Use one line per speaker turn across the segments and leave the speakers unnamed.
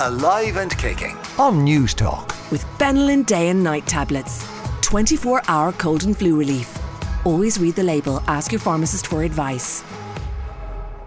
Alive and kicking on News Talk.
with Benylin Day and Night tablets. 24 hour cold and flu relief. Always read the label, ask your pharmacist for advice.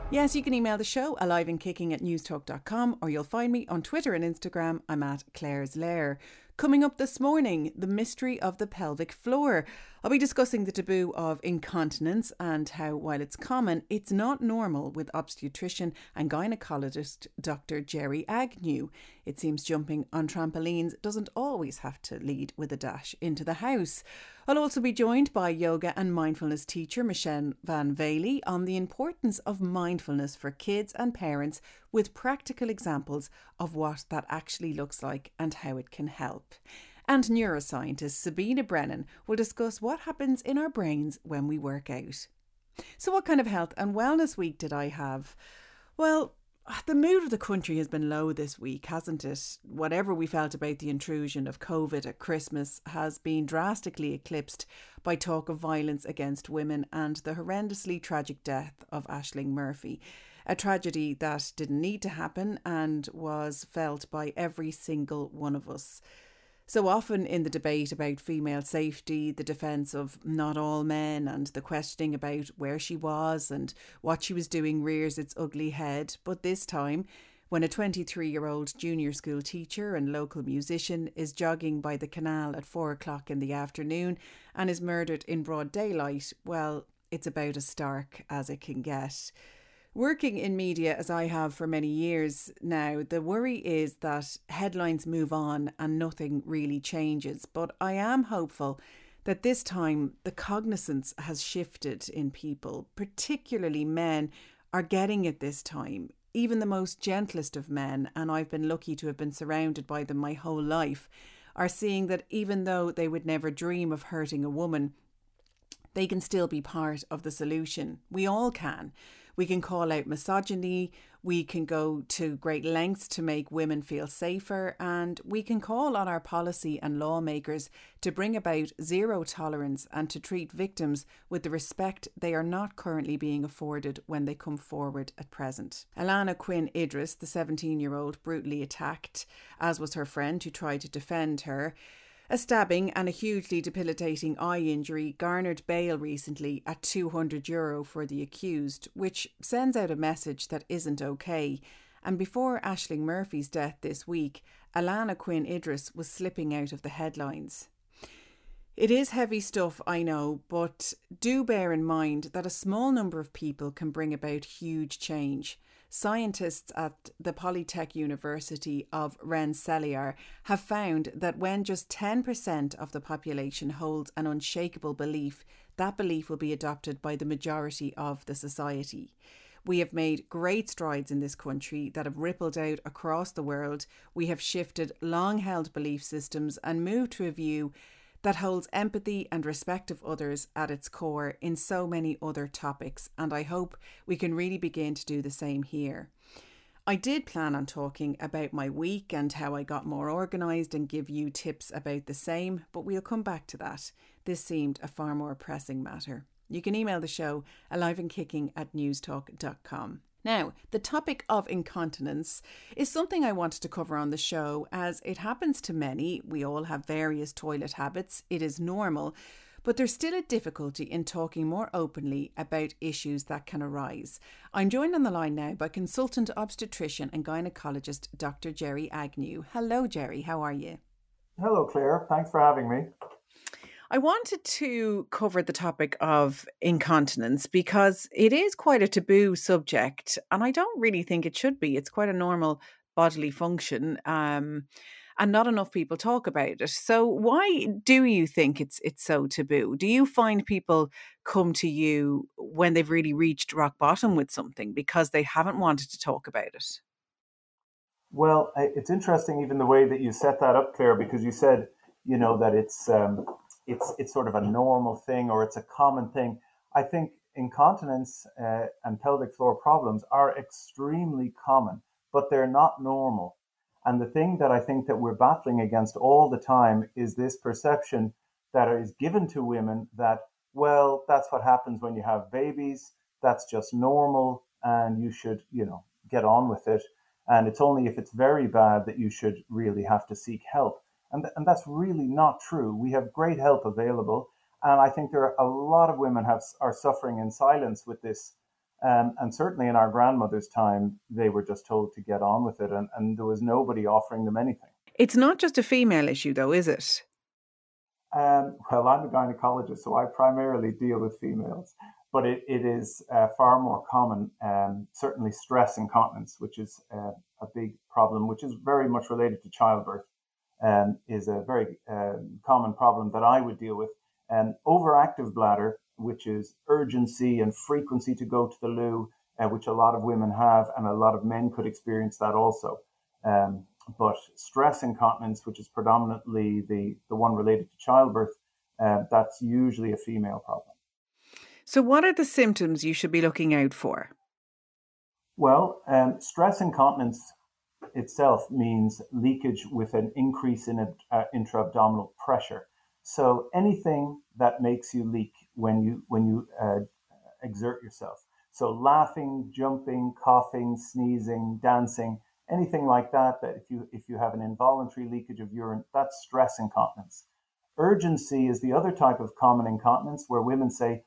Yes, you can email the show alive and kicking at newstalk.com or you'll find me on Twitter and Instagram. I'm at Claire's Lair. Coming up this morning, the mystery of the pelvic floor. I'll be discussing the taboo of incontinence and how, while it's common, it's not normal with obstetrician and gynecologist Dr. Gerry Agnew. It seems jumping on trampolines doesn't always have to lead with a dash into the house. I'll also be joined by yoga and mindfulness teacher Michelle Van Valey on the importance of mindfulness for kids and parents with practical examples of what that actually looks like and how it can help. And neuroscientist Sabina Brennan will discuss what happens in our brains when we work out. So, what kind of health and wellness week did I have? Well, the mood of the country has been low this week, hasn't it? Whatever we felt about the intrusion of COVID at Christmas has been drastically eclipsed by talk of violence against women and the horrendously tragic death of Ashling Murphy. A tragedy that didn't need to happen and was felt by every single one of us. So often in the debate about female safety, the defence of not all men, and the questioning about where she was and what she was doing rears its ugly head. But this time, when a 23 year old junior school teacher and local musician is jogging by the canal at four o'clock in the afternoon and is murdered in broad daylight, well, it's about as stark as it can get. Working in media as I have for many years now, the worry is that headlines move on and nothing really changes. But I am hopeful that this time the cognizance has shifted in people, particularly men are getting it this time. Even the most gentlest of men, and I've been lucky to have been surrounded by them my whole life, are seeing that even though they would never dream of hurting a woman, they can still be part of the solution. We all can. We can call out misogyny, we can go to great lengths to make women feel safer, and we can call on our policy and lawmakers to bring about zero tolerance and to treat victims with the respect they are not currently being afforded when they come forward at present. Alana Quinn Idris, the 17 year old, brutally attacked, as was her friend who tried to defend her. A stabbing and a hugely debilitating eye injury garnered bail recently at 200 euro for the accused, which sends out a message that isn't okay. And before Ashling Murphy's death this week, Alana Quinn Idris was slipping out of the headlines. It is heavy stuff, I know, but do bear in mind that a small number of people can bring about huge change. Scientists at the Polytech University of Rensselaer have found that when just 10% of the population holds an unshakable belief, that belief will be adopted by the majority of the society. We have made great strides in this country that have rippled out across the world. We have shifted long held belief systems and moved to a view that holds empathy and respect of others at its core in so many other topics, and I hope we can really begin to do the same here. I did plan on talking about my week and how I got more organised and give you tips about the same, but we'll come back to that. This seemed a far more pressing matter. You can email the show aliveandkicking at newstalk.com. Now, the topic of incontinence is something I wanted to cover on the show as it happens to many. We all have various toilet habits, it is normal, but there's still a difficulty in talking more openly about issues that can arise. I'm joined on the line now by consultant obstetrician and gynecologist Dr. Gerry Agnew. Hello, Gerry, how are you?
Hello, Claire. Thanks for having me.
I wanted to cover the topic of incontinence because it is quite a taboo subject, and I don't really think it should be. It's quite a normal bodily function, um, and not enough people talk about it. So, why do you think it's it's so taboo? Do you find people come to you when they've really reached rock bottom with something because they haven't wanted to talk about it?
Well, it's interesting even the way that you set that up, Claire, because you said you know that it's um, it's it's sort of a normal thing or it's a common thing. I think incontinence uh, and pelvic floor problems are extremely common, but they're not normal. And the thing that I think that we're battling against all the time is this perception that is given to women that well, that's what happens when you have babies. That's just normal, and you should you know get on with it. And it's only if it's very bad that you should really have to seek help. And, and that's really not true. We have great help available. And I think there are a lot of women have are suffering in silence with this. Um, and certainly in our grandmother's time, they were just told to get on with it, and, and there was nobody offering them anything.
It's not just a female issue, though, is it?
Um, well, I'm a gynecologist, so I primarily deal with females, but it, it is uh, far more common. Um, certainly, stress incontinence, which is uh, a big problem, which is very much related to childbirth, um, is a very uh, common problem that I would deal with. Um, overactive bladder, which is urgency and frequency to go to the loo, uh, which a lot of women have, and a lot of men could experience that also. Um, but stress incontinence, which is predominantly the, the one related to childbirth, uh, that's usually a female problem.
So, what are the symptoms you should be looking out for?
Well, um, stress incontinence itself means leakage with an increase in uh, intra-abdominal pressure. So anything that makes you leak when you when you uh, exert yourself. So laughing, jumping, coughing, sneezing, dancing, anything like that. That if you if you have an involuntary leakage of urine, that's stress incontinence. Urgency is the other type of common incontinence where women say,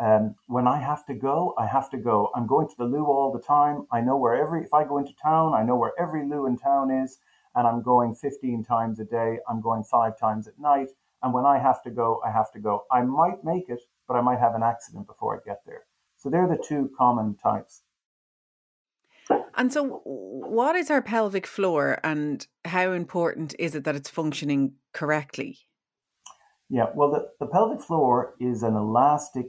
um, when I have to go, I have to go. I'm going to the loo all the time. I know where every, if I go into town, I know where every loo in town is, and I'm going 15 times a day. I'm going five times at night. And when I have to go, I have to go. I might make it, but I might have an accident before I get there. So they're the two common types.
And so, what is our pelvic floor, and how important is it that it's functioning correctly?
Yeah, well, the, the pelvic floor is an elastic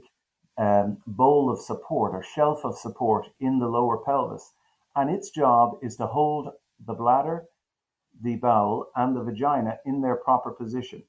um, bowl of support or shelf of support in the lower pelvis. And its job is to hold the bladder, the bowel, and the vagina in their proper position.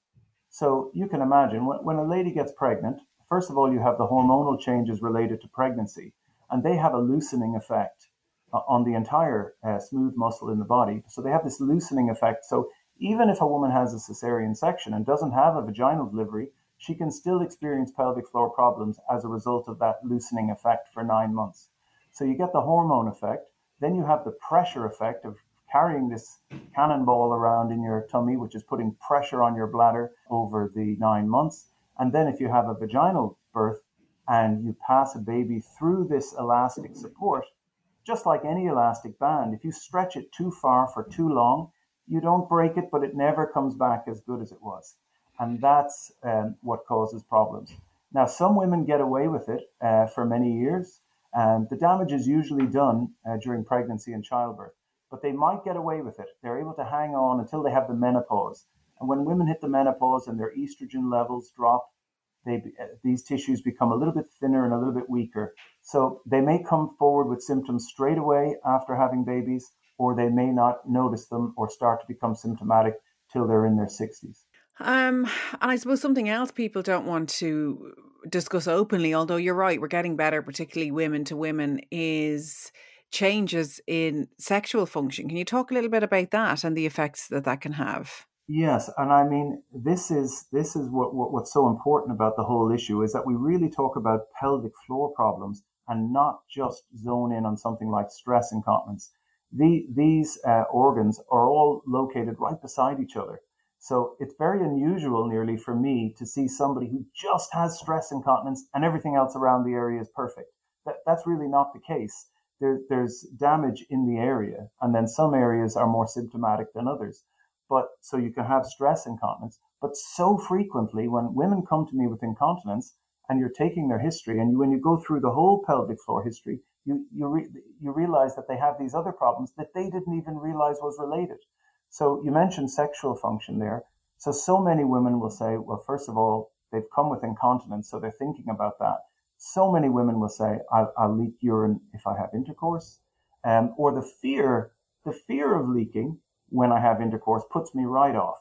So you can imagine when, when a lady gets pregnant, first of all, you have the hormonal changes related to pregnancy, and they have a loosening effect uh, on the entire uh, smooth muscle in the body. So they have this loosening effect. So even if a woman has a cesarean section and doesn't have a vaginal delivery, she can still experience pelvic floor problems as a result of that loosening effect for nine months. So you get the hormone effect, then you have the pressure effect of carrying this cannonball around in your tummy, which is putting pressure on your bladder over the nine months. And then if you have a vaginal birth and you pass a baby through this elastic support, just like any elastic band, if you stretch it too far for too long, you don't break it, but it never comes back as good as it was. And that's um, what causes problems. Now, some women get away with it uh, for many years, and the damage is usually done uh, during pregnancy and childbirth but they might get away with it. They're able to hang on until they have the menopause. And when women hit the menopause and their estrogen levels drop, they, these tissues become a little bit thinner and a little bit weaker. So they may come forward with symptoms straight away after having babies, or they may not notice them or start to become symptomatic till they're in their 60s.
Um, and I suppose something else people don't want to discuss openly, although you're right, we're getting better, particularly women to women, is changes in sexual function. Can you talk a little bit about that and the effects that that can have?
Yes, and I mean this is this is what, what what's so important about the whole issue is that we really talk about pelvic floor problems and not just zone in on something like stress incontinence. The, these uh, organs are all located right beside each other. So it's very unusual, nearly, for me to see somebody who just has stress incontinence and everything else around the area is perfect. That, that's really not the case there, there's damage in the area, and then some areas are more symptomatic than others. But so you can have stress incontinence, but so frequently when women come to me with incontinence and you're taking their history, and you, when you go through the whole pelvic floor history, you you re, you realize that they have these other problems that they didn't even realize was related. So you mentioned sexual function there. So so many women will say, well, first of all, they've come with incontinence, so they're thinking about that so many women will say, I'll, I'll leak urine if I have intercourse. Um, or the fear, the fear of leaking when I have intercourse puts me right off.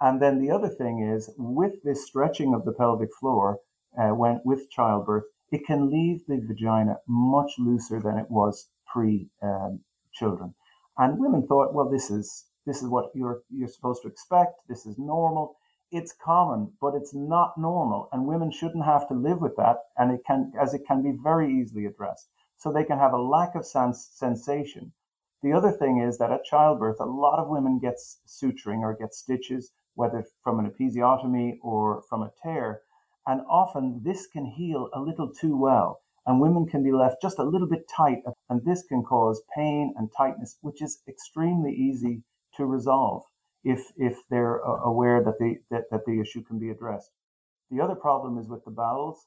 And then the other thing is with this stretching of the pelvic floor, uh, when with childbirth, it can leave the vagina much looser than it was pre um, children. And women thought, well, this is this is what you're you're supposed to expect. This is normal it's common, but it's not normal, and women shouldn't have to live with that. And it can, as it can be very easily addressed, so they can have a lack of sens- sensation. The other thing is that at childbirth, a lot of women get suturing or get stitches, whether from an episiotomy or from a tear. And often this can heal a little too well, and women can be left just a little bit tight. And this can cause pain and tightness, which is extremely easy to resolve if, if they're uh, aware that the, that, that the issue can be addressed. The other problem is with the bowels.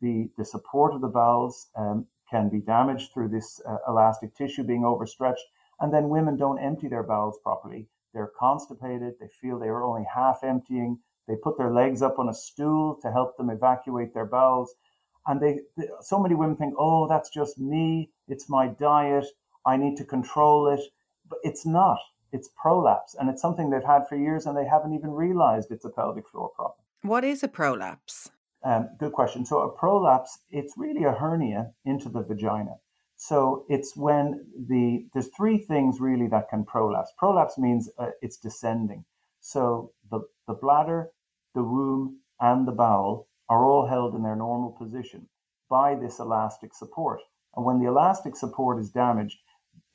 The, the support of the bowels um, can be damaged through this uh, elastic tissue being overstretched. And then women don't empty their bowels properly. They're constipated. They feel they are only half emptying. They put their legs up on a stool to help them evacuate their bowels. And they, they, so many women think, oh, that's just me. It's my diet. I need to control it. But it's not. It's prolapse. And it's something they've had for years and they haven't even realized it's a pelvic floor problem.
What is a prolapse?
Um, good question. So a prolapse, it's really a hernia into the vagina. So it's when the there's three things really that can prolapse. Prolapse means uh, it's descending. So the the bladder, the womb, and the bowel are all held in their normal position by this elastic support. And when the elastic support is damaged,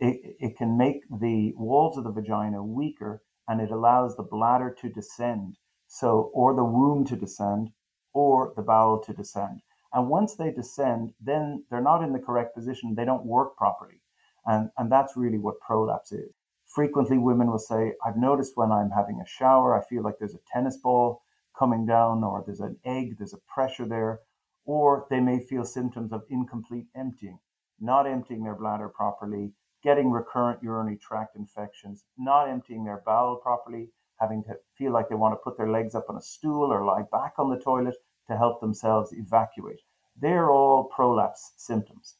it, it can make the walls of the vagina weaker and it allows the bladder to descend. So, or the womb to descend, or the bowel to descend. And once they descend, then they're not in the correct position. They don't work properly. And, and that's really what prolapse is. Frequently, women will say, I've noticed when I'm having a shower, I feel like there's a tennis ball coming down, or there's an egg, there's a pressure there. Or they may feel symptoms of incomplete emptying, not emptying their bladder properly, getting recurrent urinary tract infections, not emptying their bowel properly, having to feel like they want to put their legs up on a stool or lie back on the toilet to help themselves evacuate. They're all prolapse symptoms.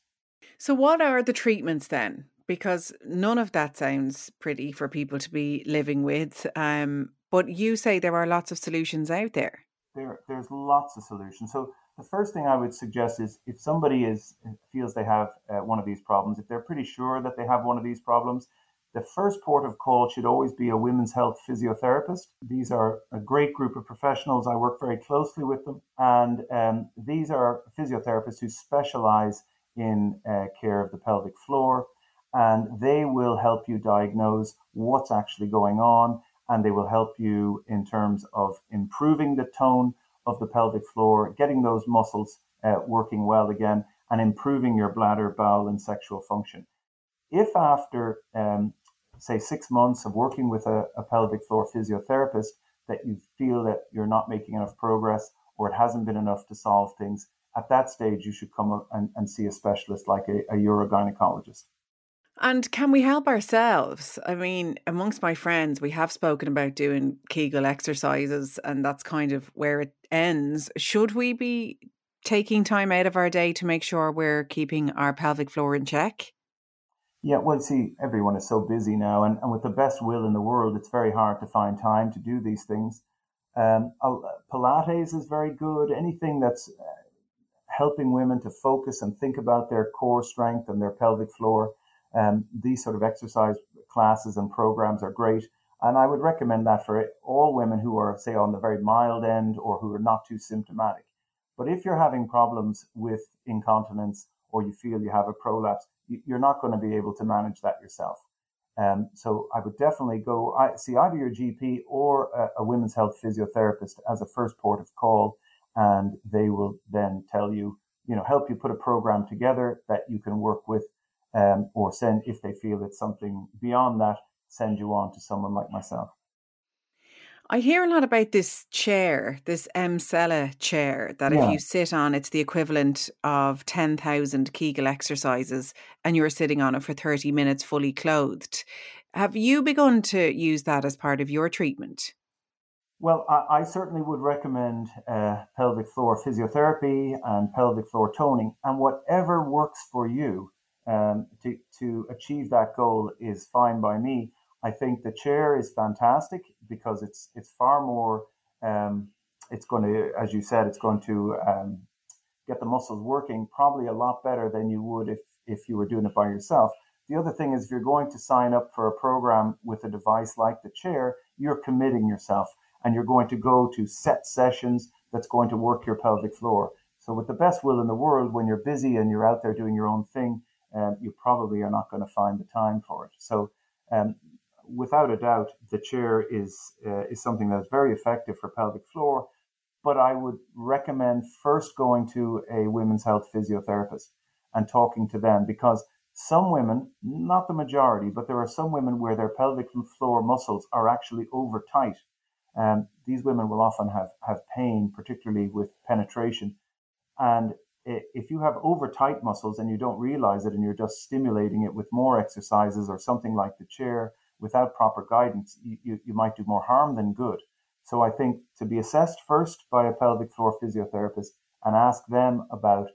So, what are the treatments then? Because none of that sounds pretty for people to be living with. Um, but you say there are lots of solutions out there.
There, there's lots of solutions. So, the first thing I would suggest is if somebody is feels they have uh, one of these problems, if they're pretty sure that they have one of these problems, the first port of call should always be a women's health physiotherapist. These are a great group of professionals. I work very closely with them. And um, these are physiotherapists who specialize in uh, care of the pelvic floor. And they will help you diagnose what's actually going on. And they will help you in terms of improving the tone of the pelvic floor, getting those muscles uh, working well again, and improving your bladder, bowel, and sexual function. If after um, say six months of working with a, a pelvic floor physiotherapist that you feel that you're not making enough progress or it hasn't been enough to solve things, at that stage you should come and, and see a specialist like a, a urogynecologist.
And can we help ourselves? I mean, amongst my friends, we have spoken about doing Kegel exercises, and that's kind of where it ends. Should we be taking time out of our day to make sure we're keeping our pelvic floor in check?
Yeah, well, see, everyone is so busy now, and, and with the best will in the world, it's very hard to find time to do these things. Um, Pilates is very good. Anything that's uh, helping women to focus and think about their core strength and their pelvic floor. Um, these sort of exercise classes and programs are great. And I would recommend that for all women who are, say, on the very mild end or who are not too symptomatic. But if you're having problems with incontinence or you feel you have a prolapse, you're not going to be able to manage that yourself. Um, so I would definitely go see either your GP or a, a, women's health physiotherapist as a first port of call, and they will then tell you, you know, help you put a program together that you can work with, um, or send if they feel it's something beyond that, send you on to someone like myself.
I hear a lot about this chair, this Emsella chair, that yeah. if you sit on, it's the equivalent of 10,000 Kegel exercises and you're sitting on it for 30 minutes fully clothed. Have you begun to use that as part of your treatment?
Well, I, I certainly would recommend uh, pelvic floor physiotherapy and pelvic floor toning, and whatever works for you um, to, to achieve that goal is fine by me. I think the chair is fantastic because it's it's far more. Um, it's going to, as you said, it's going to um, get the muscles working probably a lot better than you would if if you were doing it by yourself. The other thing is, if you're going to sign up for a program with a device like the chair, you're committing yourself and you're going to go to set sessions that's going to work your pelvic floor. So, with the best will in the world, when you're busy and you're out there doing your own thing, um, you probably are not going to find the time for it. So, um, without a doubt, the chair is uh, is something that's very effective for pelvic floor. But I would recommend first going to a women's health physiotherapist and talking to them because some women, not the majority, but there are some women where their pelvic floor muscles are actually over tight. Um, these women will often have, have pain, particularly with penetration. And if you have over tight muscles and you don't realize it and you're just stimulating it with more exercises or something like the chair without proper guidance, you, you, you might do more harm than good. So I think to be assessed first by a pelvic floor physiotherapist and ask them about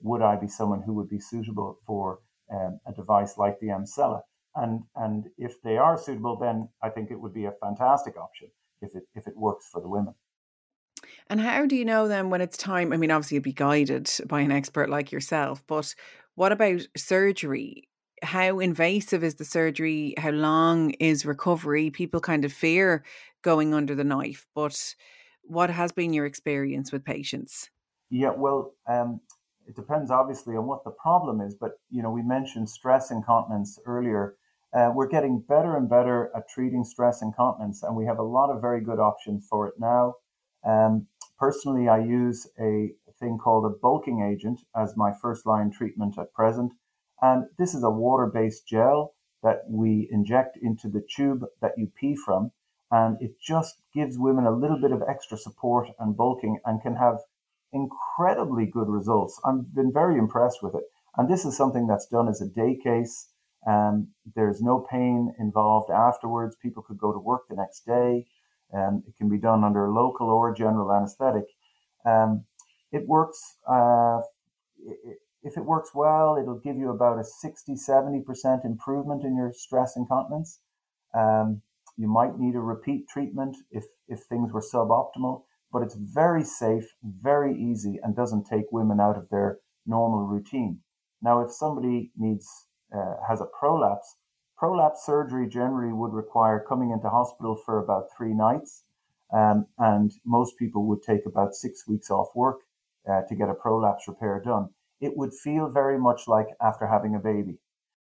would I be someone who would be suitable for um, a device like the Emsella? And and if they are suitable, then I think it would be a fantastic option if it if it works for the women.
And how do you know then when it's time? I mean, obviously, you'd be guided by an expert like yourself, but what about surgery? How invasive is the surgery? How long is recovery? People kind of fear going under the knife, but what has been your experience with patients?
Yeah, well, um, it depends obviously on what the problem is, but you know, we mentioned stress incontinence earlier. Uh, we're getting better and better at treating stress incontinence, and we have a lot of very good options for it now. Um, personally, I use a thing called a bulking agent as my first line treatment at present. And this is a water based gel that we inject into the tube that you pee from. And it just gives women a little bit of extra support and bulking and can have incredibly good results. I've been very impressed with it. And this is something that's done as a day case. Um, there's no pain involved afterwards. People could go to work the next day. Um, it can be done under local or general anesthetic. Um, it works, uh, if it works well, it'll give you about a 60, 70% improvement in your stress incontinence. Um, you might need a repeat treatment if, if things were suboptimal, but it's very safe, very easy, and doesn't take women out of their normal routine. Now, if somebody needs, uh, has a prolapse, Prolapse surgery generally would require coming into hospital for about three nights, um, and most people would take about six weeks off work uh, to get a prolapse repair done. It would feel very much like after having a baby.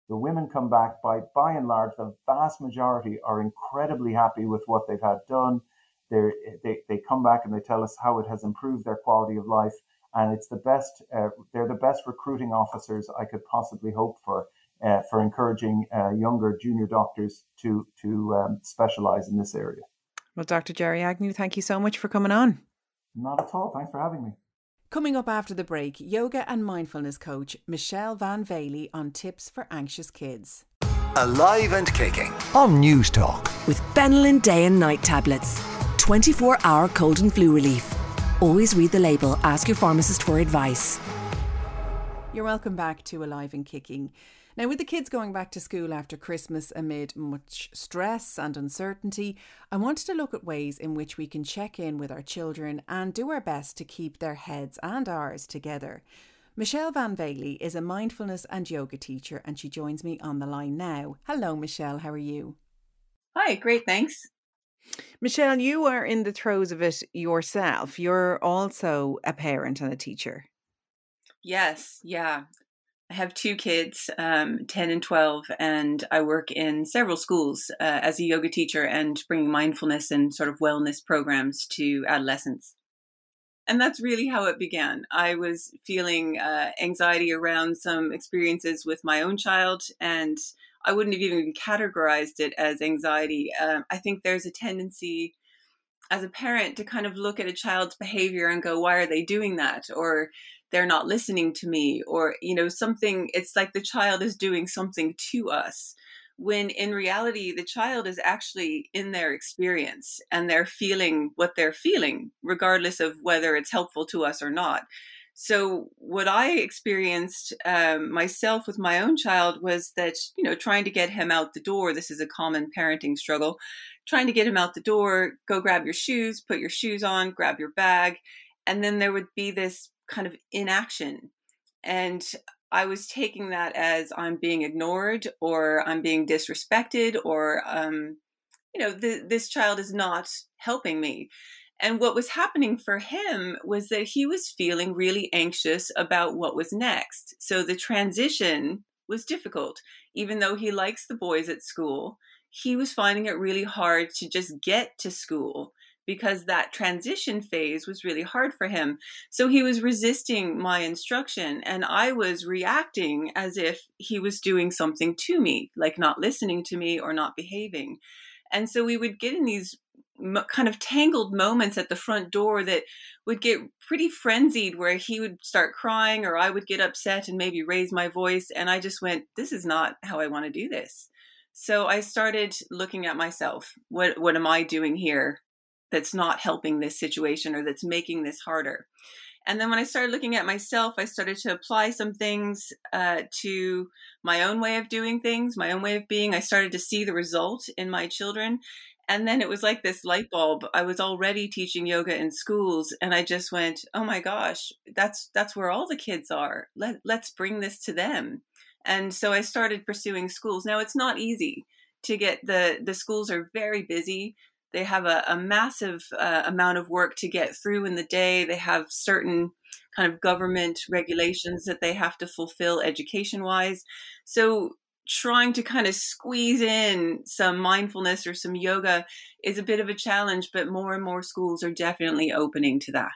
The women come back by by and large, the vast majority are incredibly happy with what they've had done. They're, they they come back and they tell us how it has improved their quality of life, and it's the best. Uh, they're the best recruiting officers I could possibly hope for uh, for encouraging uh, younger junior doctors to to um, specialize in this area.
Well, Dr. Gerry Agnew, thank you so much for coming on.
Not at all. Thanks for having me.
Coming up after the break, yoga and mindfulness coach Michelle Van Valey on tips for anxious kids.
Alive and kicking on Newstalk.
With Benylin day and night tablets. 24 hour cold and flu relief. Always read the label, ask your pharmacist for advice.
You're welcome back to Alive and Kicking. Now, with the kids going back to school after Christmas amid much stress and uncertainty, I wanted to look at ways in which we can check in with our children and do our best to keep their heads and ours together. Michelle Van Valey is a mindfulness and yoga teacher, and she joins me on the line now. Hello, Michelle. How are you?
Hi, great, thanks.
Michelle, you are in the throes of it yourself. You're also a parent and a teacher.
Yes, yeah. I have two kids, um, 10 and 12, and I work in several schools uh, as a yoga teacher and bringing mindfulness and sort of wellness programs to adolescents. And that's really how it began. I was feeling uh, anxiety around some experiences with my own child, and I wouldn't have even categorized it as anxiety. Uh, I think there's a tendency as a parent to kind of look at a child's behavior and go, why are they doing that? Or they're not listening to me or you know something it's like the child is doing something to us when in reality the child is actually in their experience and they're feeling what they're feeling regardless of whether it's helpful to us or not. So what i experienced um, myself with my own child was that you know trying to get him out the door this is a common parenting struggle trying to get him out the door go grab your shoes put your shoes on grab your bag and then there would be this kind of inaction. And I was taking that as I'm being ignored or I'm being disrespected or, um, you know, th- this child is not helping me. And what was happening for him was that he was feeling really anxious about what was next. So the transition was difficult. Even though he likes the boys at school, he was finding it really hard to just get to school because that transition phase was really hard for him. So he was resisting my instruction, and I was reacting as if he was doing something to me, like not listening to me or not behaving. And so we would get in these kind of tangled moments at the front door that would get pretty frenzied where he would start crying or I would get upset and maybe raise my voice and I just went this is not how I want to do this. So I started looking at myself. What what am I doing here that's not helping this situation or that's making this harder? And then when I started looking at myself, I started to apply some things uh, to my own way of doing things, my own way of being. I started to see the result in my children and then it was like this light bulb i was already teaching yoga in schools and i just went oh my gosh that's that's where all the kids are Let, let's bring this to them and so i started pursuing schools now it's not easy to get the the schools are very busy they have a, a massive uh, amount of work to get through in the day they have certain kind of government regulations that they have to fulfill education wise so trying to kind of squeeze in some mindfulness or some yoga is a bit of a challenge, but more and more schools are definitely opening to that.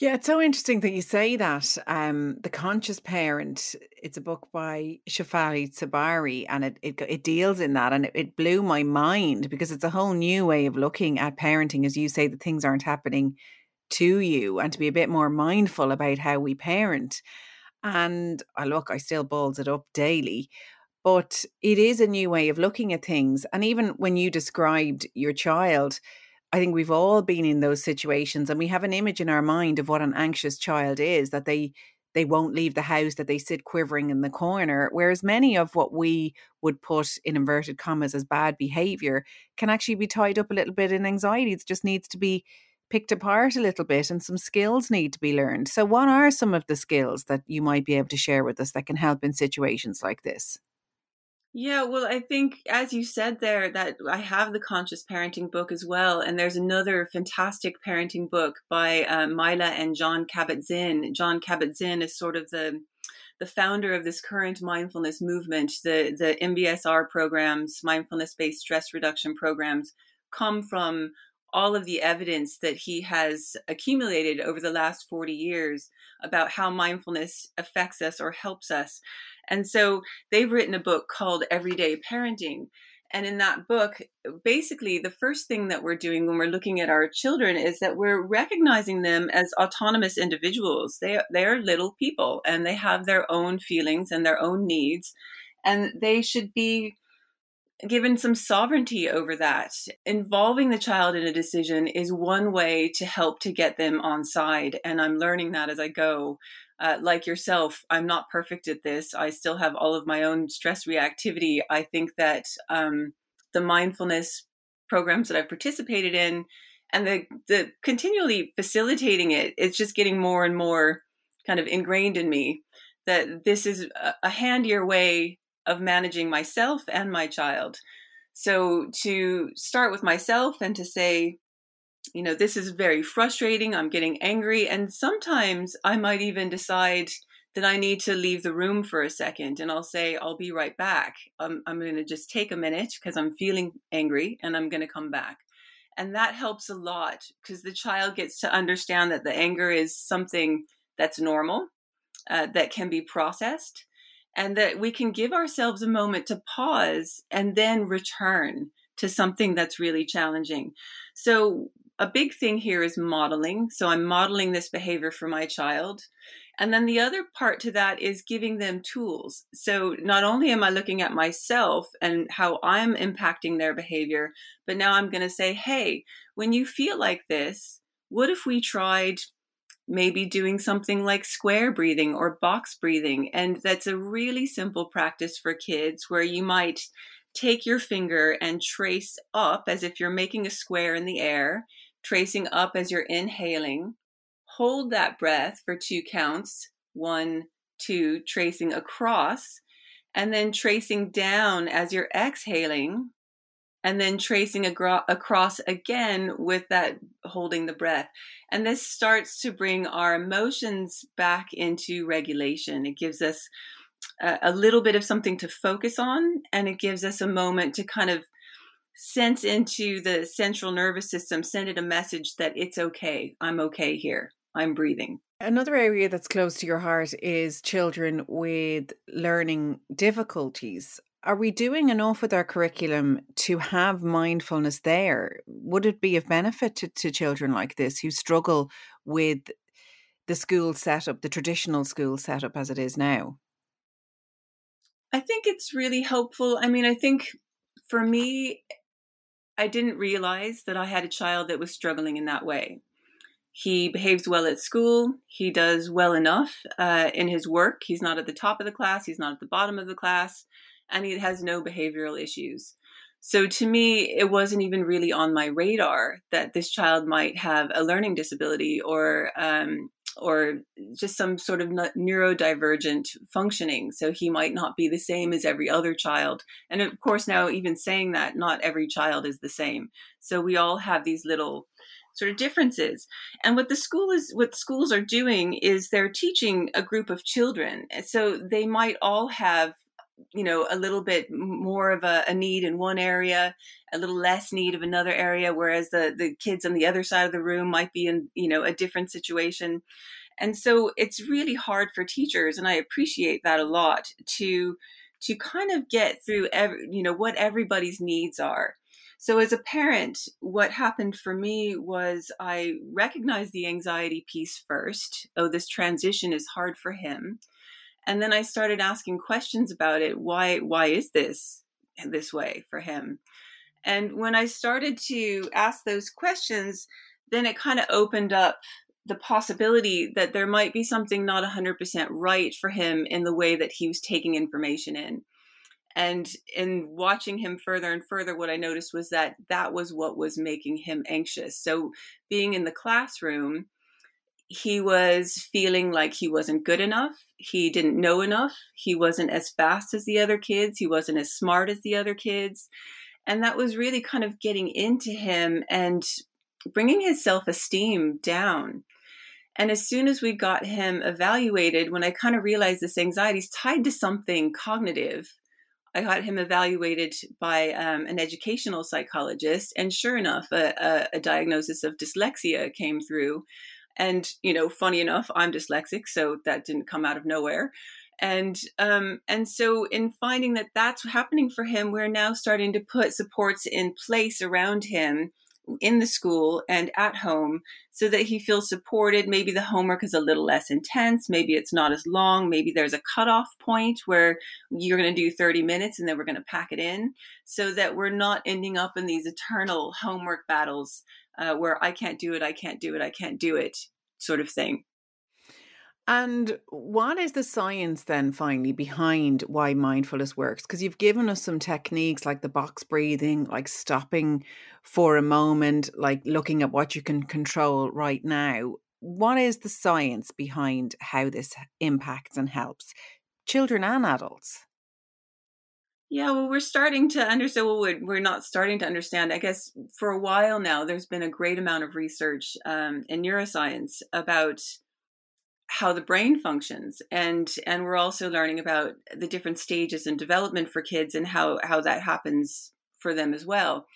Yeah, it's so interesting that you say that. Um, the Conscious Parent, it's a book by Shefali Tsabary, and it, it, it deals in that. And it, it blew my mind because it's a whole new way of looking at parenting. As you say, that things aren't happening to you, and to be a bit more mindful about how we parent. And I look, I still balls it up daily, but it is a new way of looking at things. And even when you described your child, I think we've all been in those situations and we have an image in our mind of what an anxious child is that they they won't leave the house that they sit quivering in the corner whereas many of what we would put in inverted commas as bad behavior can actually be tied up a little bit in anxiety it just needs to be picked apart a little bit and some skills need to be learned. So, what are some of the skills that you might be able to share with us that can help in situations like this?
Yeah, well, I think as you said there, that I have the conscious parenting book as well, and there's another fantastic parenting book by uh, Myla and John Kabat-Zinn. John Kabat-Zinn is sort of the the founder of this current mindfulness movement. The the MBSR programs, mindfulness based stress reduction programs, come from all of the evidence that he has accumulated over the last 40 years about how mindfulness affects us or helps us. And so they've written a book called Everyday Parenting. And in that book, basically, the first thing that we're doing when we're looking at our children is that we're recognizing them as autonomous individuals. They, they are little people and they have their own feelings and their own needs. And they should be given some sovereignty over that. Involving the child in a decision is one way to help to get them on side. And I'm learning that as I go. Uh, like yourself, I'm not perfect at this. I still have all of my own stress reactivity. I think that um, the mindfulness programs that I've participated in and the, the continually facilitating it, it's just getting more and more kind of ingrained in me that this is a, a handier way of managing myself and my child. So to start with myself and to say, you know, this is very frustrating. I'm getting angry. And sometimes I might even decide that I need to leave the room for a second and I'll say, I'll be right back. I'm, I'm going to just take a minute because I'm feeling angry and I'm going to come back. And that helps a lot because the child gets to understand that the anger is something that's normal, uh, that can be processed, and that we can give ourselves a moment to pause and then return to something that's really challenging. So, a big thing here is modeling. So, I'm modeling this behavior for my child. And then the other part to that is giving them tools. So, not only am I looking at myself and how I'm impacting their behavior, but now I'm going to say, hey, when you feel like this, what if we tried maybe doing something like square breathing or box breathing. And that's a really simple practice for kids where you might take your finger and trace up as if you're making a square in the air, tracing up as you're inhaling. Hold that breath for two counts one, two, tracing across, and then tracing down as you're exhaling and then tracing agro- across again with that holding the breath. And this starts to bring our emotions back into regulation. It gives us a, a little bit of something to focus on, and it gives us a moment to kind of sense into the central nervous system, send it a message that it's okay. I'm okay here. I'm breathing.
Another area that's close to your heart is children with learning difficulties. Are we doing enough with our curriculum to have mindfulness there? Would it be of benefit to, to children like this who struggle with the school setup, the traditional school setup as it is now?
I think it's really helpful. I mean, I think for me, I didn't realize that I had a child that was struggling in that way. He behaves well at school. He does well enough uh, in his work. He's not at the top of the class. He's not at the bottom of the class. And he has no behavioral issues. So to me, it wasn't even really on my radar that this child might have a learning disability or um, or just some sort of neurodivergent functioning. So he might not be the same as every other child. And of course, now even saying that, not every child is the same. So we all have these little sort of differences. And what the school is, what schools are doing is they're teaching a group of children. So they might all have you know a little bit more of a, a, need in one area a little less need of another area whereas the the kids on the other side of the room might be in you know a different situation. And so it's really hard for teachers and i appreciate that a lot to to kind of get through every you know what everybody's needs are. So as a parent what happened for me was i recognized the anxiety piece first. Oh this transition is hard for him and then i started asking questions about it. Why why is this this way for him? And when i started to ask those questions then it kind of opened up the possibility that there might be something not 100% right for him in the way that he was taking information in. And in watching him further and further what i noticed was that that was what was making him anxious. So being in the classroom he was feeling like he wasn't good enough. He didn't know enough. He wasn't as fast as the other kids. He wasn't as smart as the other kids. And that was really kind of getting into him and bringing his self esteem down. And as soon as we got him evaluated, when I kind of realized this anxiety is tied to something cognitive, I got him evaluated by um, an educational psychologist. And sure enough, a, a, a diagnosis of dyslexia came through and, you know, funny enough, I'm dyslexic, so that didn't come out of nowhere. And um, and so in finding that that's happening for him, we're now starting to put supports in place around him in the school and at home so that he feels supported. Maybe the homework is a little less intense. Maybe it's not as long. Maybe there's a cutoff point where you're going to do 30 minutes and then we're going to pack it in so that we're not ending up in these eternal homework battles uh, where I can't do it, I can't do it, I can't do it sort of thing.
And what is the science then finally behind why mindfulness works? Because you've given us some techniques like the box breathing, like stopping for a moment, like looking at what you can control right now. What is the science behind how this impacts and helps children and adults?
Yeah, well, we're starting to understand. Well, we're, not starting to understand. I guess for a while now, there's been a great amount of research um, in neuroscience about how the brain functions, and and we're also learning about the different stages in development for kids and how how that happens for them as well.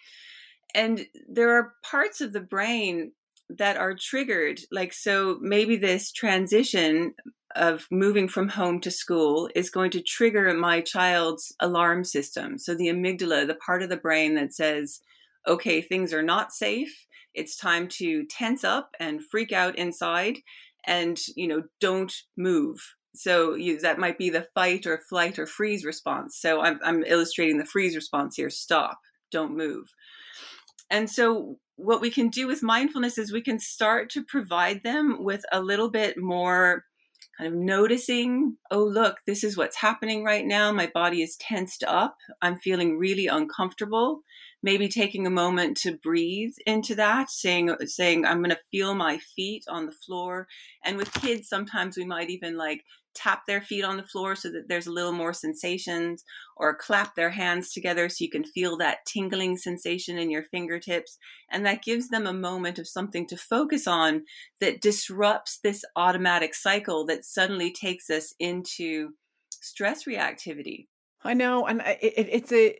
And there are parts of the brain that are triggered, like so maybe this transition of moving from home to school is going to trigger my child's alarm system. So the amygdala, the part of the brain that says, okay, things are not safe. It's time to tense up and freak out inside and, you know, don't move. So you, that might be the fight or flight or freeze response. So I'm, I'm illustrating the freeze response here. Stop, don't move. And so what we can do with mindfulness is we can start to provide them with a little bit more kind of noticing, oh, look, this is what's happening right now. My body is tensed up. I'm feeling really uncomfortable. Maybe taking a moment to breathe into that, saying, saying, I'm going to feel my feet on the floor. And with kids, sometimes we might even like tap their feet on the floor so that there's a little more sensations, or clap their hands together so you can feel that tingling sensation in your fingertips. And that gives them a moment of something to focus on that disrupts this automatic cycle that suddenly takes us into stress reactivity.
I know, and it, it, it's a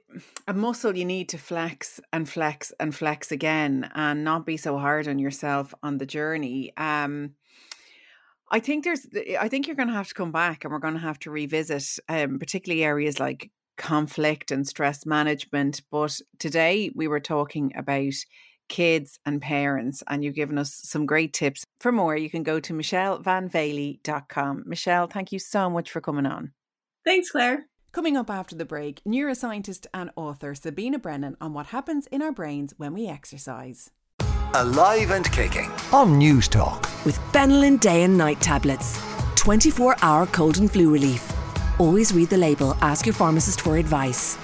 a muscle you need to flex and flex and flex again, and not be so hard on yourself on the journey. Um, I think there's, I think you're going to have to come back, and we're going to have to revisit, um, particularly areas like conflict and stress management. But today we were talking about kids and parents, and you've given us some great tips. For more, you can go to michellevanveley.com. Michelle, thank you so much for coming on.
Thanks, Claire.
Coming up after the break, neuroscientist and author Sabina Brennan on what happens in our brains when we exercise.
Alive and kicking on Newstalk
With Benylin Day and Night Tablets. 24 hour cold and flu relief. Always read the label, ask your pharmacist for advice.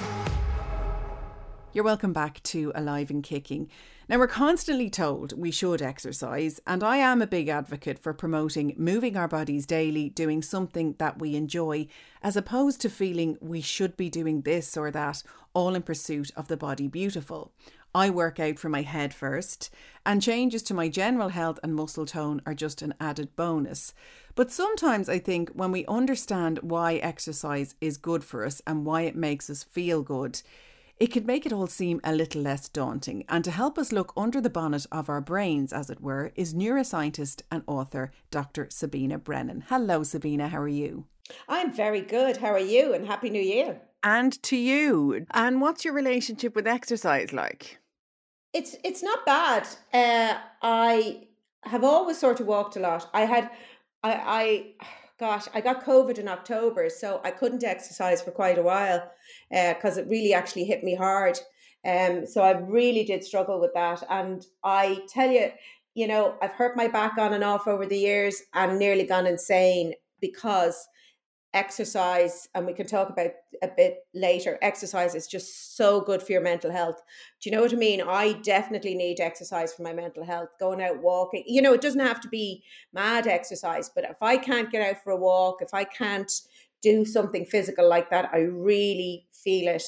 You're welcome back to Alive and Kicking. Now, we're constantly told we should exercise, and I am a big advocate for promoting moving our bodies daily, doing something that we enjoy, as opposed to feeling we should be doing this or that, all in pursuit of the body beautiful. I work out for my head first, and changes to my general health and muscle tone are just an added bonus. But sometimes I think when we understand why exercise is good for us and why it makes us feel good, it could make it all seem a little less daunting. And to help us look under the bonnet of our brains, as it were, is neuroscientist and author Dr. Sabina Brennan. Hello, Sabina, how are you?
I'm very good. How are you? And Happy New Year.
And to you. And what's your relationship with exercise like?
It's it's not bad. Uh, I have always sort of walked a lot. I had, I, I gosh, I got COVID in October, so I couldn't exercise for quite a while because uh, it really actually hit me hard. Um, so I really did struggle with that. And I tell you, you know, I've hurt my back on and off over the years and nearly gone insane because exercise and we can talk about a bit later exercise is just so good for your mental health. Do you know what i mean? I definitely need exercise for my mental health going out walking. You know it doesn't have to be mad exercise but if i can't get out for a walk if i can't do something physical like that i really feel it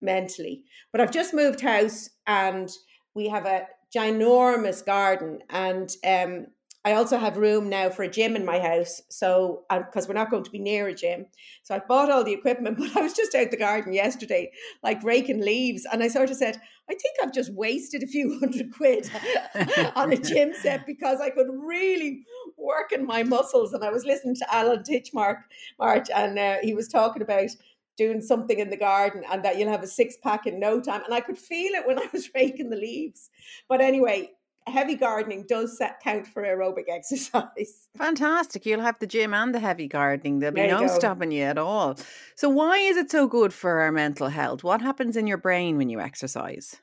mentally. But i've just moved house and we have a ginormous garden and um I also have room now for a gym in my house. So, because we're not going to be near a gym. So I bought all the equipment, but I was just out the garden yesterday, like raking leaves. And I sort of said, I think I've just wasted a few hundred quid on a gym set because I could really work in my muscles. And I was listening to Alan Titchmarsh, March, and uh, he was talking about doing something in the garden and that you'll have a six pack in no time. And I could feel it when I was raking the leaves. But anyway, heavy gardening does set, count for aerobic exercise.
Fantastic. You'll have the gym and the heavy gardening. There'll be there no stopping you at all. So, why is it so good for our mental health? What happens in your brain when you exercise?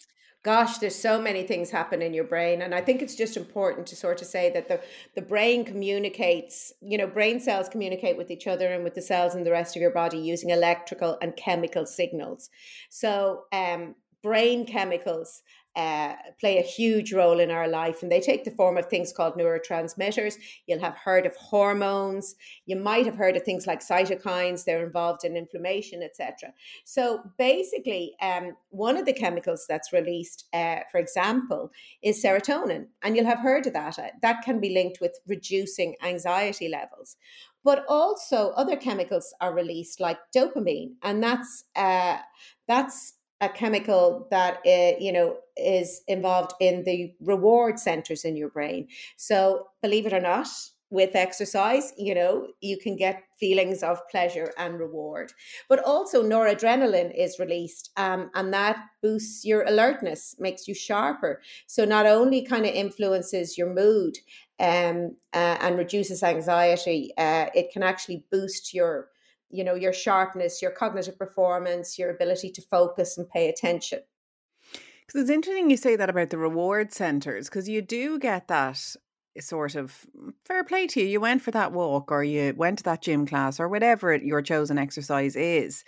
Gosh, there's so many things happen in your brain. And I think it's just important to sort of say that the, the brain communicates, you know, brain cells communicate with each other and with the cells in the rest of your body using electrical and chemical signals. So, um, brain chemicals uh, play a huge role in our life and they take the form of things called neurotransmitters. You'll have heard of hormones. You might have heard of things like cytokines. They're involved in inflammation, etc. So basically, um, one of the chemicals that's released, uh, for example, is serotonin. And you'll have heard of that. That can be linked with reducing anxiety levels but also other chemicals are released like dopamine and that's uh, that's a chemical that uh, you know is involved in the reward centers in your brain. So believe it or not, with exercise, you know, you can get feelings of pleasure and reward. But also, noradrenaline is released, um, and that boosts your alertness, makes you sharper. So, not only kind of influences your mood um, uh, and reduces anxiety, uh, it can actually boost your you know your sharpness your cognitive performance your ability to focus and pay attention.
Because it's interesting you say that about the reward centers because you do get that sort of mm, fair play to you. You went for that walk or you went to that gym class or whatever your chosen exercise is.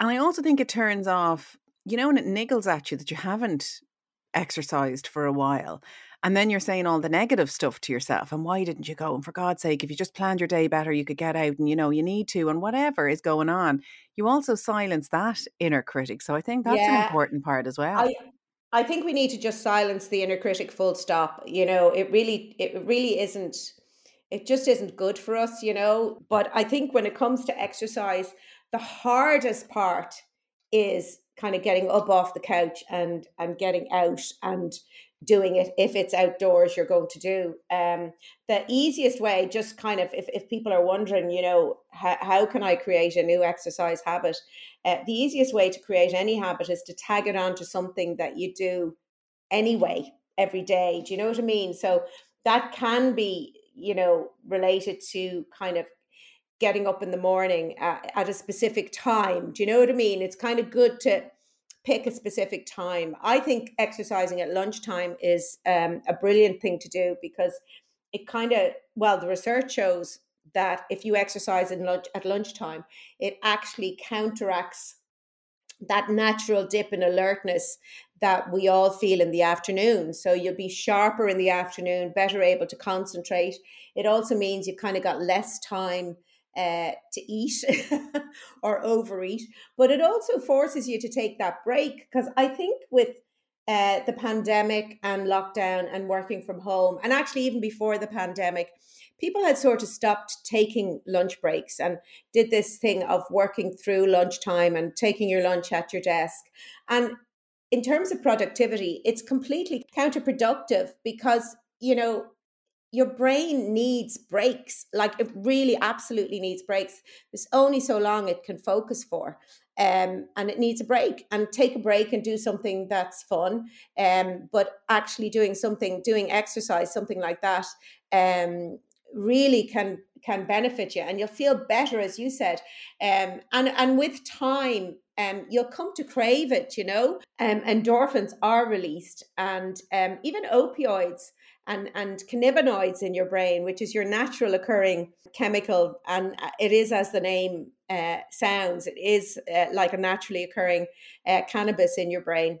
And i also think it turns off you know and it niggles at you that you haven't exercised for a while and then you're saying all the negative stuff to yourself. And why didn't you go? And for God's sake, if you just planned your day better, you could get out and, you know, you need to, and whatever is going on. You also silence that inner critic. So I think that's yeah. an important part as well.
I, I think we need to just silence the inner critic full stop. You know, it really, it really isn't it just isn't good for us, you know. But I think when it comes to exercise, the hardest part is kind of getting up off the couch and and getting out and doing it if it's outdoors you're going to do. Um the easiest way just kind of if, if people are wondering you know how, how can i create a new exercise habit? Uh, the easiest way to create any habit is to tag it onto something that you do anyway every day. Do you know what i mean? So that can be you know related to kind of getting up in the morning at, at a specific time. Do you know what i mean? It's kind of good to pick a specific time. I think exercising at lunchtime is um, a brilliant thing to do because it kind of, well, the research shows that if you exercise lunch, at lunchtime, it actually counteracts that natural dip in alertness that we all feel in the afternoon. So you'll be sharper in the afternoon, better able to concentrate. It also means you've kind of got less time uh, to eat or overeat, but it also forces you to take that break because I think with uh, the pandemic and lockdown and working from home, and actually even before the pandemic, people had sort of stopped taking lunch breaks and did this thing of working through lunchtime and taking your lunch at your desk. And in terms of productivity, it's completely counterproductive because, you know, your brain needs breaks like it really absolutely needs breaks. There's only so long it can focus for um, and it needs a break and take a break and do something that's fun um, but actually doing something doing exercise something like that um, really can can benefit you and you'll feel better as you said um, and and with time um, you'll come to crave it you know? Um, endorphins are released and um, even opioids and, and cannabinoids in your brain, which is your natural occurring chemical. And uh, it is, as the name uh, sounds, it is uh, like a naturally occurring uh, cannabis in your brain.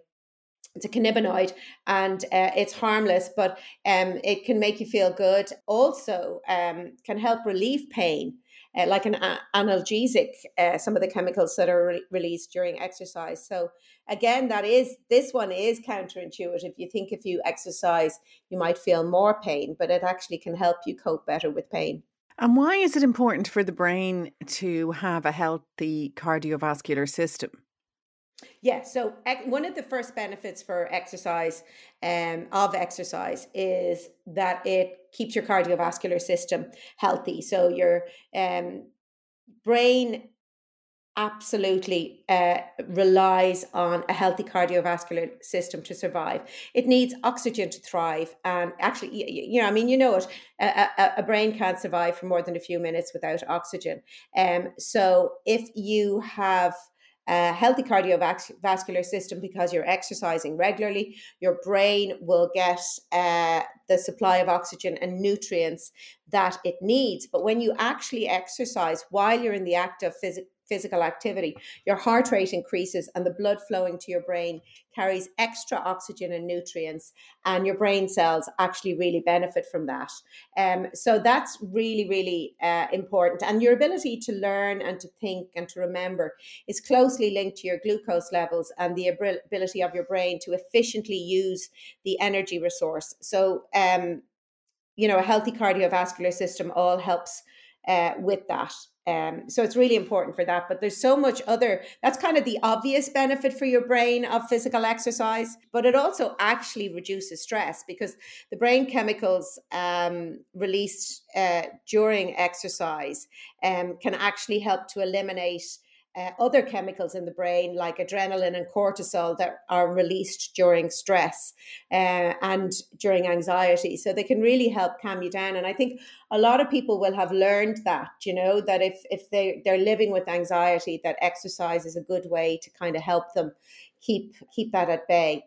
It's a cannabinoid and uh, it's harmless, but um, it can make you feel good. Also, um, can help relieve pain uh, like an analgesic, uh, some of the chemicals that are re- released during exercise. So again, that is this one is counterintuitive. You think if you exercise, you might feel more pain, but it actually can help you cope better with pain.
And why is it important for the brain to have a healthy cardiovascular system?
Yeah, so one of the first benefits for exercise, um, of exercise, is that it keeps your cardiovascular system healthy. So your um, brain absolutely uh, relies on a healthy cardiovascular system to survive. It needs oxygen to thrive. And actually, you, know, I mean, you know it, a, a, brain can't survive for more than a few minutes without oxygen. Um, so if you have a healthy cardiovascular system because you're exercising regularly. Your brain will get uh, the supply of oxygen and nutrients that it needs. But when you actually exercise while you're in the act of physical physical activity, your heart rate increases and the blood flowing to your brain carries extra oxygen and nutrients, and your brain cells actually really benefit from that. Um, so that's really, really uh, important. And your ability to learn and to think and to remember is closely linked to your glucose levels and the ability of your brain to efficiently use the energy resource. So, um, you know, a healthy cardiovascular system all helps uh, with that. Um, so it's really important for that. But there's so much other, that's kind of the obvious benefit for your brain of physical exercise, but it also actually reduces stress because the brain chemicals um, released uh, during exercise um, can actually help to eliminate uh, other chemicals in the brain like adrenaline and cortisol that are released during stress uh, and during anxiety. So they can really help calm you down. And i think a lot of people will have learned that you know that if if they they're living with anxiety that exercise is a good way to kind of help them keep keep that at bay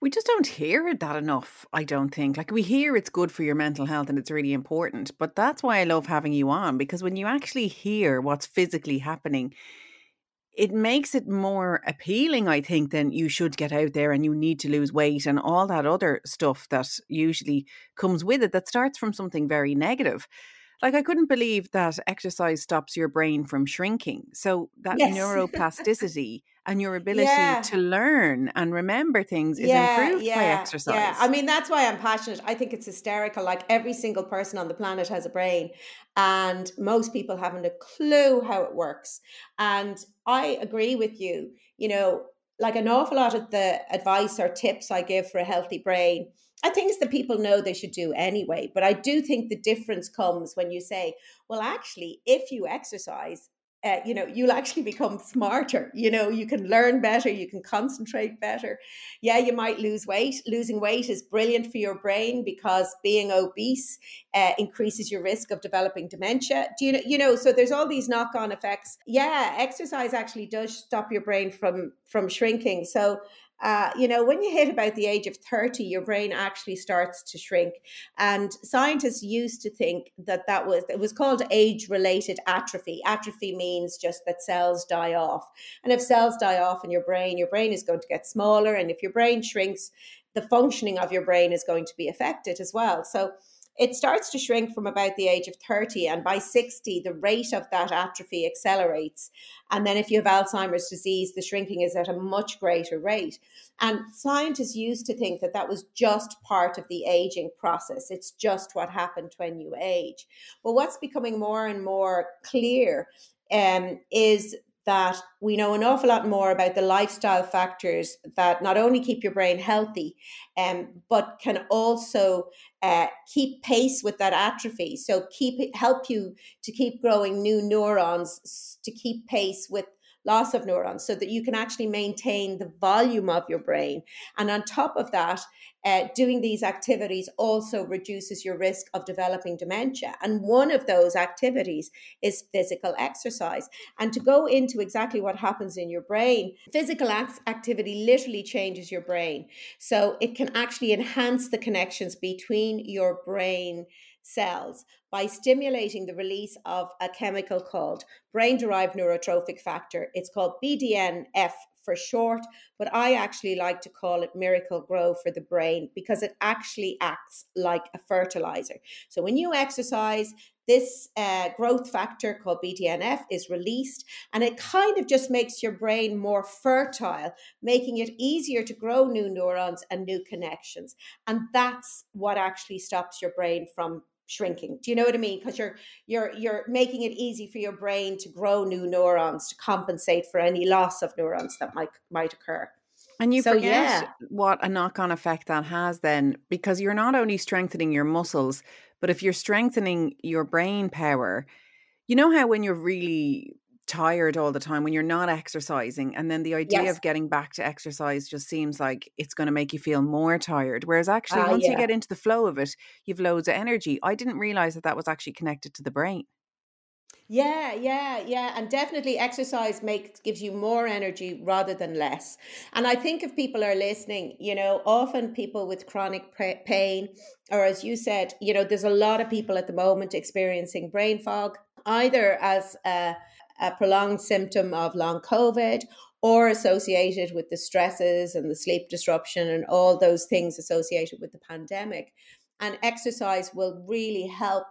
we just don't hear that enough, I don't think. Like, we hear it's good for your mental health and it's really important, but that's why I love having you on because when you actually hear what's physically happening, it makes it more appealing, I think, than you should get out there and you need to lose weight and all that other stuff that usually comes with it that starts from something very negative. Like I couldn't believe that exercise stops your brain from shrinking. So that
Yes.
neuroplasticity and your ability
Yeah.
to learn and remember things is improved by
Yeah,
exercise.
I mean, that's why I'm passionate. I think it's hysterical. Like every single person on the planet has a brain, and most people haven't a clue how it works. And I agree with you. You know, like an awful lot of the advice or tips I give for a healthy brain are things that people know they should do anyway. But I do think the difference comes when you say, well, actually, if you exercise, uh, you know, you'll actually become smarter. You know, you can learn better, you can concentrate better. Yeah, you might lose weight. Losing weight is brilliant for your brain because being obese uh, increases your risk of developing dementia. Do you know? You know, so there's all these knock-on effects. Yeah, exercise actually does stop your brain from from shrinking. So uh, you know, when you hit about the age of 30, your brain actually starts to shrink. And scientists used to think that that was, it was called age related atrophy. Atrophy means just that cells die off. And if cells die off in your brain, your brain is going to get smaller. And if your brain shrinks, the functioning of your brain is going to be affected as well. So it starts to shrink from about the age of 30 and by 60 the rate of that atrophy accelerates. And then if you have alzheimer's disease the shrinking is at a much greater rate. And scientists used to think that that was just part of the aging process. It's just what happened when you age. But what's becoming more and more clear um, is that we know an awful lot more about the lifestyle factors that not only keep your brain healthy, um, but can also uh, keep pace with that atrophy. So keep help you to keep growing new neurons to keep pace with loss of neurons, so that you can actually maintain the volume of your brain. And on top of that, uh, doing these activities also reduces your risk of developing dementia. And one of those activities is physical exercise. And to go into exactly what happens in your brain, physical act- activity literally changes your brain. So it can actually enhance the connections between your brain cells by stimulating the release of a chemical called brain derived neurotrophic factor. It's called BDNF for short, but I actually like to call it miracle grow for the brain because it actually acts like a fertilizer. So when you exercise, this uh, growth factor called BDNF is released, and it kind of just makes your brain more fertile, making it easier to grow new neurons and new connections. And that's what actually stops your brain from shrinking. Do you know what I mean? Because you're you're you're making it easy for your brain to grow new neurons to compensate for any loss of neurons that might might occur.
And you
So,
forget
yeah.
what a knock on effect that has then, because you're not only strengthening your muscles, but if you're strengthening your brain power, you know how when you're really tired all the time, when you're not exercising, and then the idea
Yes.
of getting back to exercise just seems like it's going to make you feel more tired. Whereas actually,
Ah,
once you get into the flow of it, you've loads of energy. I didn't realize that that was actually connected to the brain.
Yeah, yeah, yeah, and definitely exercise makes gives you more energy rather than less. And I think if people are listening, you know, often people with chronic pa- pain, or as you said, you know, there's a lot of people at the moment experiencing brain fog, either as a, a prolonged symptom of long COVID or associated with the stresses and the sleep disruption and all those things associated with the pandemic. And exercise will really help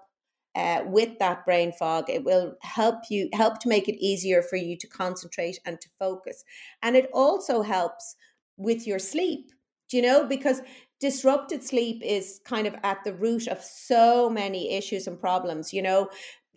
uh, with that brain fog. It will help you help to make it easier for you to concentrate and to focus. And it also helps with your sleep. Do you know? Because disrupted sleep is kind of at the root of so many issues and problems. You know,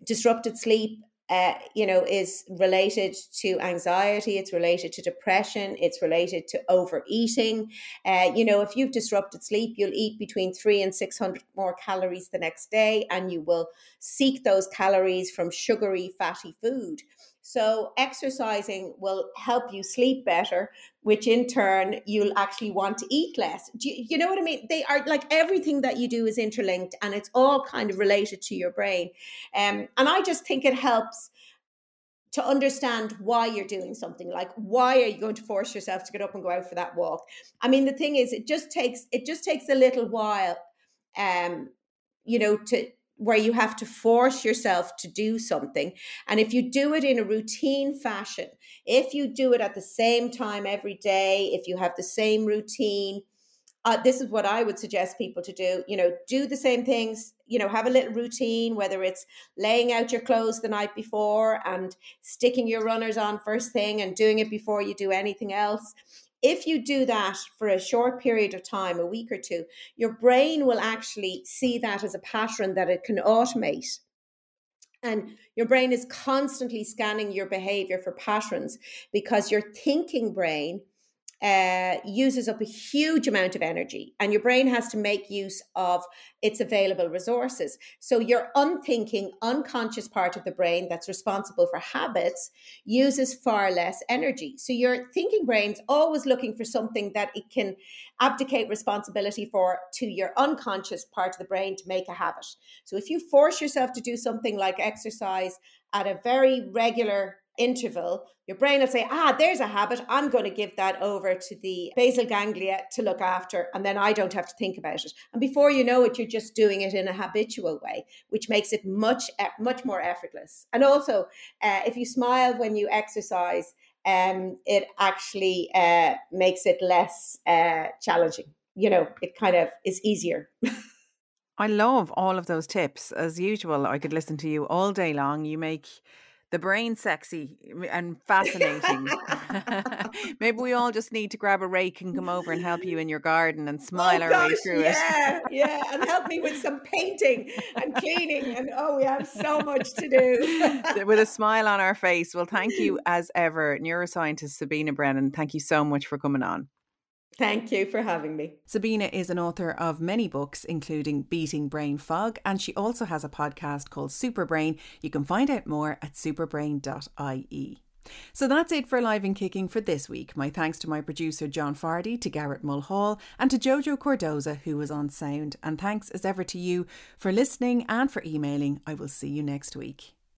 disrupted sleep. Uh, you know, is related to anxiety. It's related to depression. It's related to overeating. Uh, you know, if you've disrupted sleep, you'll eat between three and six hundred more calories the next day, and you will seek those calories from sugary, fatty food. So, exercising will help you sleep better, which in turn you'll actually want to eat less. Do you, you know what I mean? They are like everything that you do is interlinked and it's all kind of related to your brain. Um, and I just think it helps to understand why you're doing something like why are you going to force yourself to get up and go out for that walk i mean the thing is it just takes it just takes a little while um you know to where you have to force yourself to do something and if you do it in a routine fashion if you do it at the same time every day if you have the same routine uh, this is what I would suggest people to do. You know, do the same things. you know, have a little routine, whether it's laying out your clothes the night before and sticking your runners on first thing and doing it before you do anything else. If you do that for a short period of time, a week or two, your brain will actually see that as a pattern that it can automate. And your brain is constantly scanning your behavior for patterns because your thinking brain uh, uses up a huge amount of energy, and your brain has to make use of its available resources. So, your unthinking, unconscious part of the brain that's responsible for habits uses far less energy. So, your thinking brain's always looking for something that it can abdicate responsibility for to your unconscious part of the brain to make a habit. So, if you force yourself to do something like exercise at a very regular interval, your brain will say, ah, there's a habit. I'm going to give that over to the basal ganglia to look after, and then I don't have to think about it. And before you know it, you're just doing it in a habitual way, which makes it much, much more effortless. And also, uh, if you smile when you exercise, um, it actually uh, makes it less uh, challenging. You know, it kind of is easier.
I love all of those tips. As usual, I could listen to you all day long. You make the brain sexy and fascinating. Maybe we all just need to grab a rake and come over and help you in your garden and oh, smile oh, our gosh, way through
yeah, it. yeah, and help me with some painting and cleaning. And oh, we have so much to do.
with a smile on our face. Well, thank you as ever, neuroscientist Sabina Brennan. Thank you so much for coming on.
Thank you for having me.
Sabina is an author of many books, including Beating Brain Fog, and she also has a podcast called Superbrain. You can find out more at superbrain.ie. So that's it for Live and Kicking for this week. My thanks to my producer John Fardy, to Garrett Mulhall, and to Jojo Cordoza, who was on sound. And thanks as ever to you for listening and for emailing. I will see you next week.